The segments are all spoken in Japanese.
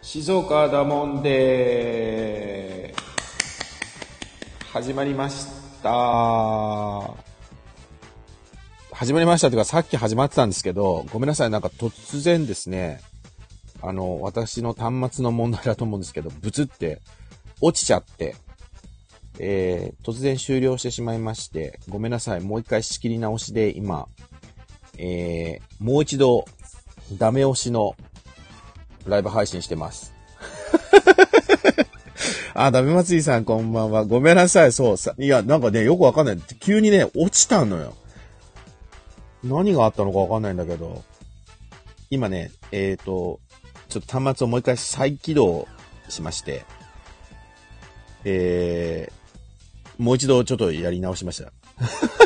静岡だもんで。始まりました。始まりましたというかさっき始まってたんですけどごめんなさい。なんか突然ですね。あの私の端末の問題だと思うんですけどブツって落ちちゃって。えー、突然終了してしまいまして、ごめんなさい。もう一回仕切り直しで今、えー、もう一度、ダメ押しのライブ配信してます。あ、ダメ松井さんこんばんは。ごめんなさい。そうさ。いや、なんかね、よくわかんない。急にね、落ちたのよ。何があったのかわかんないんだけど。今ね、えっ、ー、と、ちょっと端末をもう一回再起動しまして、えー、もう一度ちょっとやり直しました。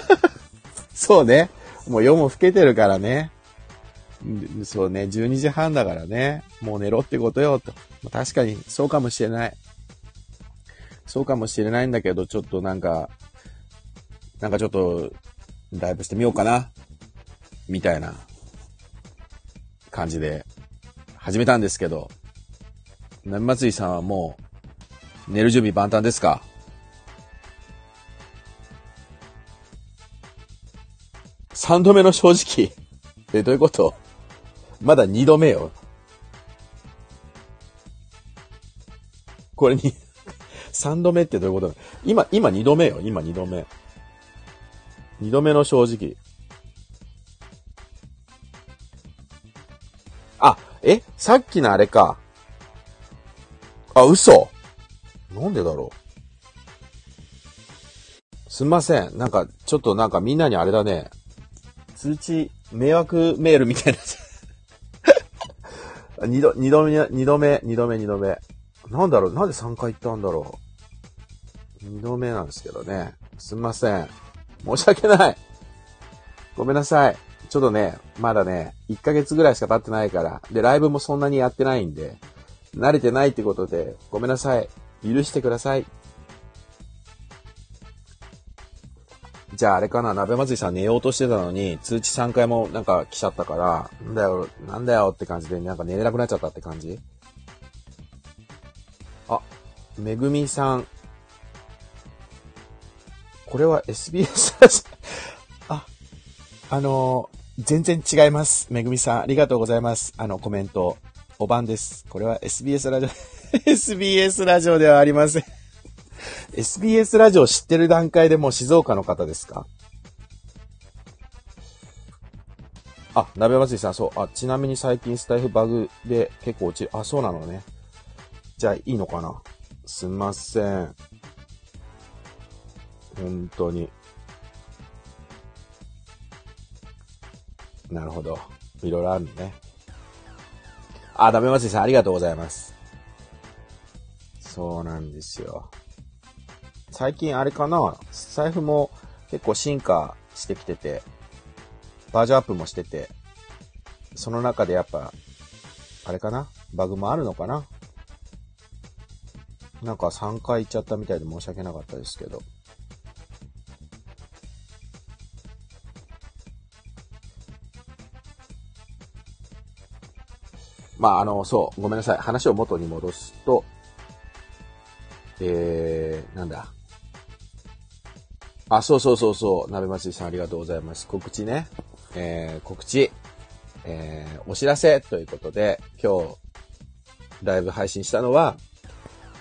そうね。もう夜も更けてるからね。そうね、12時半だからね、もう寝ろってことよ、と。確かに、そうかもしれない。そうかもしれないんだけど、ちょっとなんか、なんかちょっと、ライブしてみようかな、みたいな感じで始めたんですけど、波祭りさんはもう、寝る準備万端ですか？三度目の正直。え、どういうこと？まだ二度目よ。これに、三度目ってどういうこと今、今二度目よ。今二度目。二度目の正直。あ、え？さっきのあれか。あ、嘘なんでだろう？すんません。なんか、ちょっとなんかみんなにあれだね。通知、迷惑メールみたいな。二度、二度目、二度目、二度目、二度目。なんだろうなんで3回行ったんだろう二度目なんですけどね。すみません。申し訳ない。ごめんなさい。ちょっとね、まだね、1ヶ月ぐらいしか経ってないから。で、ライブもそんなにやってないんで、慣れてないってことで、ごめんなさい。許してください。じゃああれかな、鍋祭りさん寝ようとしてたのに、通知3回もなんか来ちゃったから、なんだよ、なんだよって感じで、なんか寝れなくなっちゃったって感じ？あ、めぐみさん。これは SBS ラジオあ、あのー、全然違います。めぐみさん、ありがとうございます。あの、コメント。おばんです。これは SBS ラジオ、SBS ラジオではありません。SBS ラジオ知ってる段階でもう静岡の方ですか？あ、鍋祭りさん、そう。あ、ちなみに最近スタイフバグで結構落ちる。あ、そうなのね。じゃあいいのかな？すんません。本当に。なるほど。いろいろあるね。あ、ダメ祭りさん、ありがとうございます。そうなんですよ。最近あれかな？財布も結構進化してきてて、バージョンアップもしてて、その中でやっぱ、あれかな？バグもあるのかな？なんか3回行っちゃったみたいで申し訳なかったですけど。まあ、あの、そう、ごめんなさい。話を元に戻すと、えー、なんだ？あ、そうそうそうそう。鍋祭りさんありがとうございます。告知ね。えー、告知。えー、お知らせということで、今日、ライブ配信したのは、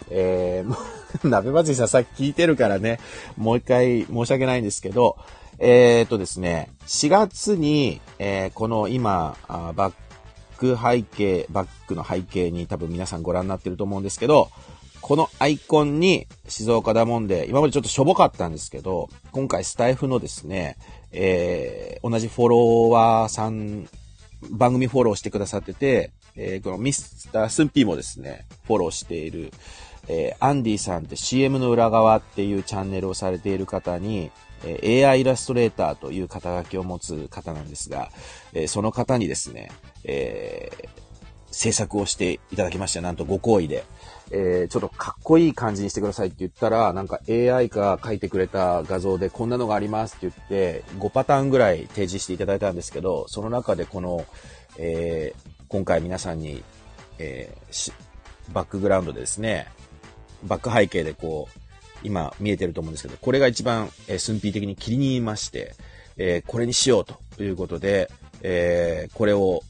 えー、もう、鍋祭りさんさっき聞いてるからね、もう一回申し訳ないんですけど、えー、っとですね、4月に、えー、この今、バック背景、バックの背景に多分皆さんご覧になってると思うんですけど、このアイコンに静岡だもんで、今までちょっとしょぼかったんですけど、今回スタイフのですね、えー、同じフォロワーさん、番組フォローしてくださってて、えー、このミスタースンピーもですね、フォローしている、えー、アンディさんって CM の裏側っていうチャンネルをされている方に、えー、AI イラストレーターという肩書きを持つ方なんですが、えー、その方にですね、えー、制作をしていただきました。なんとご好意で。えー、ちょっとかっこいい感じにしてくださいって言ったら、なんか AI が描いてくれた画像でこんなのがありますって言って、5パターンぐらい提示していただいたんですけど、その中でこの、えー、今回皆さんに、えー、バックグラウンドでですね、バック背景でこう、今見えてると思うんですけど、これが一番、えー、寸否的に気に入りまして、えー、これにしようということで、えー、これを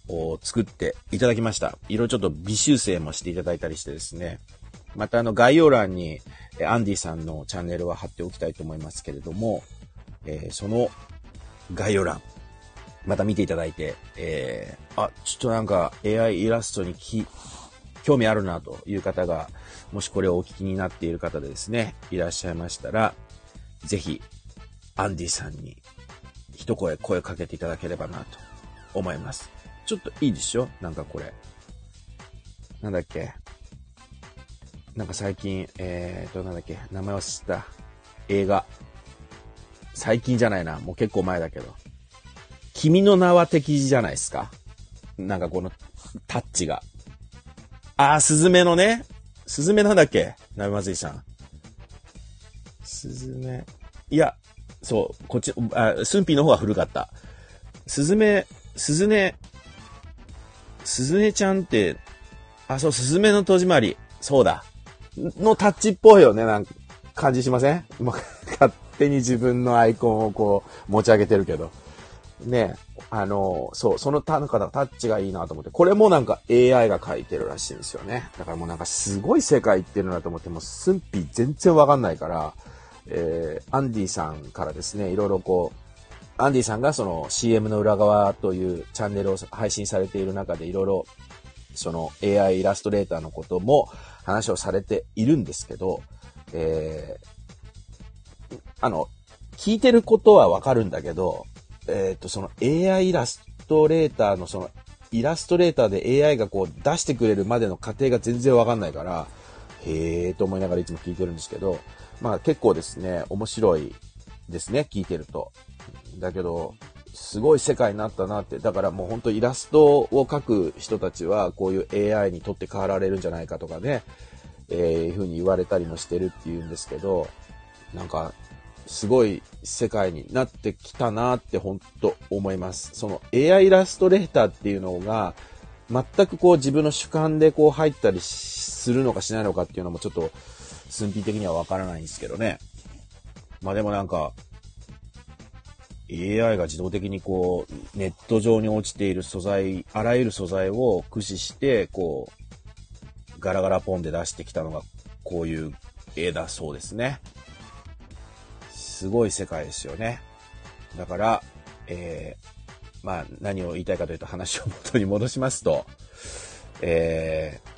作っていただきました。いろいろちょっと微修正もしていただいたりしてですね。またあの概要欄にアンディさんのチャンネルは貼っておきたいと思いますけれども、えー、その概要欄、また見ていただいて、えー、あ、ちょっとなんか AI イラストにき興味あるなという方が、もしこれをお聞きになっている方でですね、いらっしゃいましたら、ぜひ、アンディさんに一声声かけていただければなと思います。ちょっといいでしょ？なんかこれ。なんだっけ？なんか最近、えーと、なんだっけ？名前を知った映画。最近じゃないな。もう結構前だけど。君の名は敵じゃないですか？なんかこのタッチが。あー、スズメのね。スズメなんだっけ？鍋まずいさん。スズメ。いや、そう、こっち、あ、スンピーの方が古かった。スズメ、スズネ、スズネちゃんって、あ、そう、スズメの戸締まり。そうだ。のタッチっぽいよね、なんか、感じしません？ま勝手に自分のアイコンをこう、持ち上げてるけど。ね、あの、そう、そのタタッチがいいなと思って、これもなんか AI が書いてるらしいんですよね。だからもうなんかすごい世界行ってるなと思って、もうスンピ全然わかんないから、えー、アンディさんからですね、いろいろこう、アンディさんがその CM の裏側というチャンネルを配信されている中でいろいろその AI イラストレーターのことも話をされているんですけど、えー、あの、聞いてることはわかるんだけど、えっ、ー、と、その AI イラストレーターのそのイラストレーターで AI がこう出してくれるまでの過程が全然わかんないから、へえーと思いながらいつも聞いてるんですけど、まあ結構ですね、面白いですね、聞いてると。だけど、すごい世界になったなって。だからもう本当イラストを描く人たちはこういう AI にとって変わられるんじゃないかとかね、えー、いう風に言われたりもしてるっていうんですけど、なんか、すごい世界になってきたなって本当思います。その AI イラストレーターっていうのが、全くこう自分の主観でこう入ったりするのかしないのかっていうのもちょっと寸否的にはわからないんですけどね。まあでもなんか、AI が自動的にこう、ネット上に落ちている素材、あらゆる素材を駆使して、こう、ガラガラポンで出してきたのが、こういう絵だそうですね。すごい世界ですよね。だから、えー、まあ、何を言いたいかというと話を元に戻しますと、えー、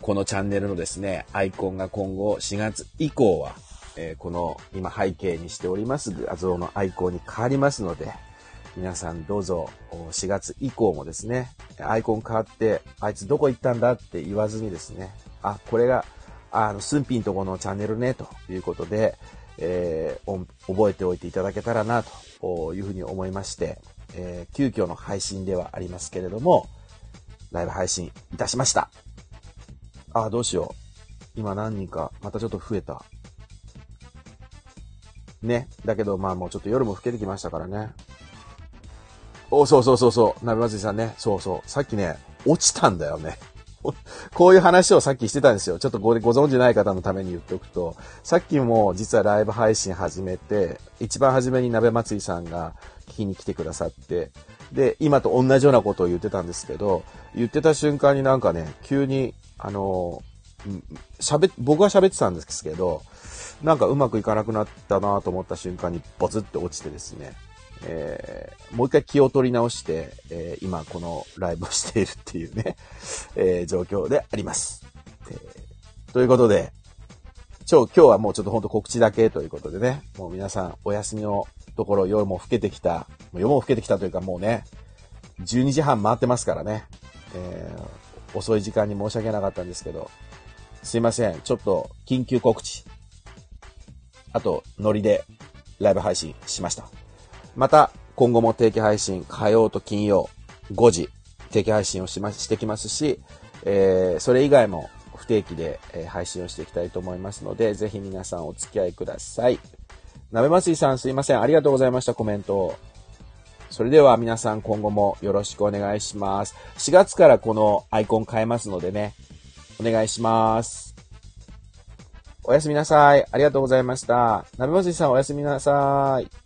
このチャンネルのですね、アイコンが今後4月以降は、えー、この今背景にしております画像のアイコンに変わりますので、皆さんどうぞ4月以降もですね、アイコン変わって、あいつどこ行ったんだって言わずにですね、あ、これが、あの、スンピンとこのチャンネルね、ということで、えー、覚えておいていただけたらな、というふうに思いまして、えー、急遽の配信ではありますけれども、ライブ配信いたしました。あ、どうしよう。今何人か、またちょっと増えた。ね。だけど、まあもうちょっと夜も更けてきましたからね。お、そうそうそうそう。鍋祭りさんね。そうそう。さっきね、落ちたんだよね。こういう話をさっきしてたんですよ。ちょっとごご存知ない方のために言っておくと、さっきも実はライブ配信始めて、一番初めに鍋祭りさんが聞きに来てくださって、で、今と同じようなことを言ってたんですけど、言ってた瞬間になんかね、急に、あの、喋、僕は喋ってたんですけど、なんかうまくいかなくなったなと思った瞬間にボツって落ちてですね、えー、もう一回気を取り直して、えー、今このライブをしているっていうね、えー、状況であります。えー、ということで、今日、今日はもうちょっとほんと告知だけということでね、もう皆さんお休みのところ夜も更けてきた、夜も更けてきたというかもうね、12時半回ってますからね、えー、遅い時間に申し訳なかったんですけど、すいません、ちょっと緊急告知。あと、ノリでライブ配信しました。また、今後も定期配信、火曜と金曜、5時、定期配信をしま、してきますし、えー、それ以外も不定期で、配信をしていきたいと思いますので、ぜひ皆さんお付き合いください。鍋祭りさんすいません。ありがとうございました。コメントを。それでは皆さん今後もよろしくお願いします。4月からこのアイコン変えますのでね、お願いします。おやすみなさい。ありがとうございました。鍋まじさんおやすみなさい。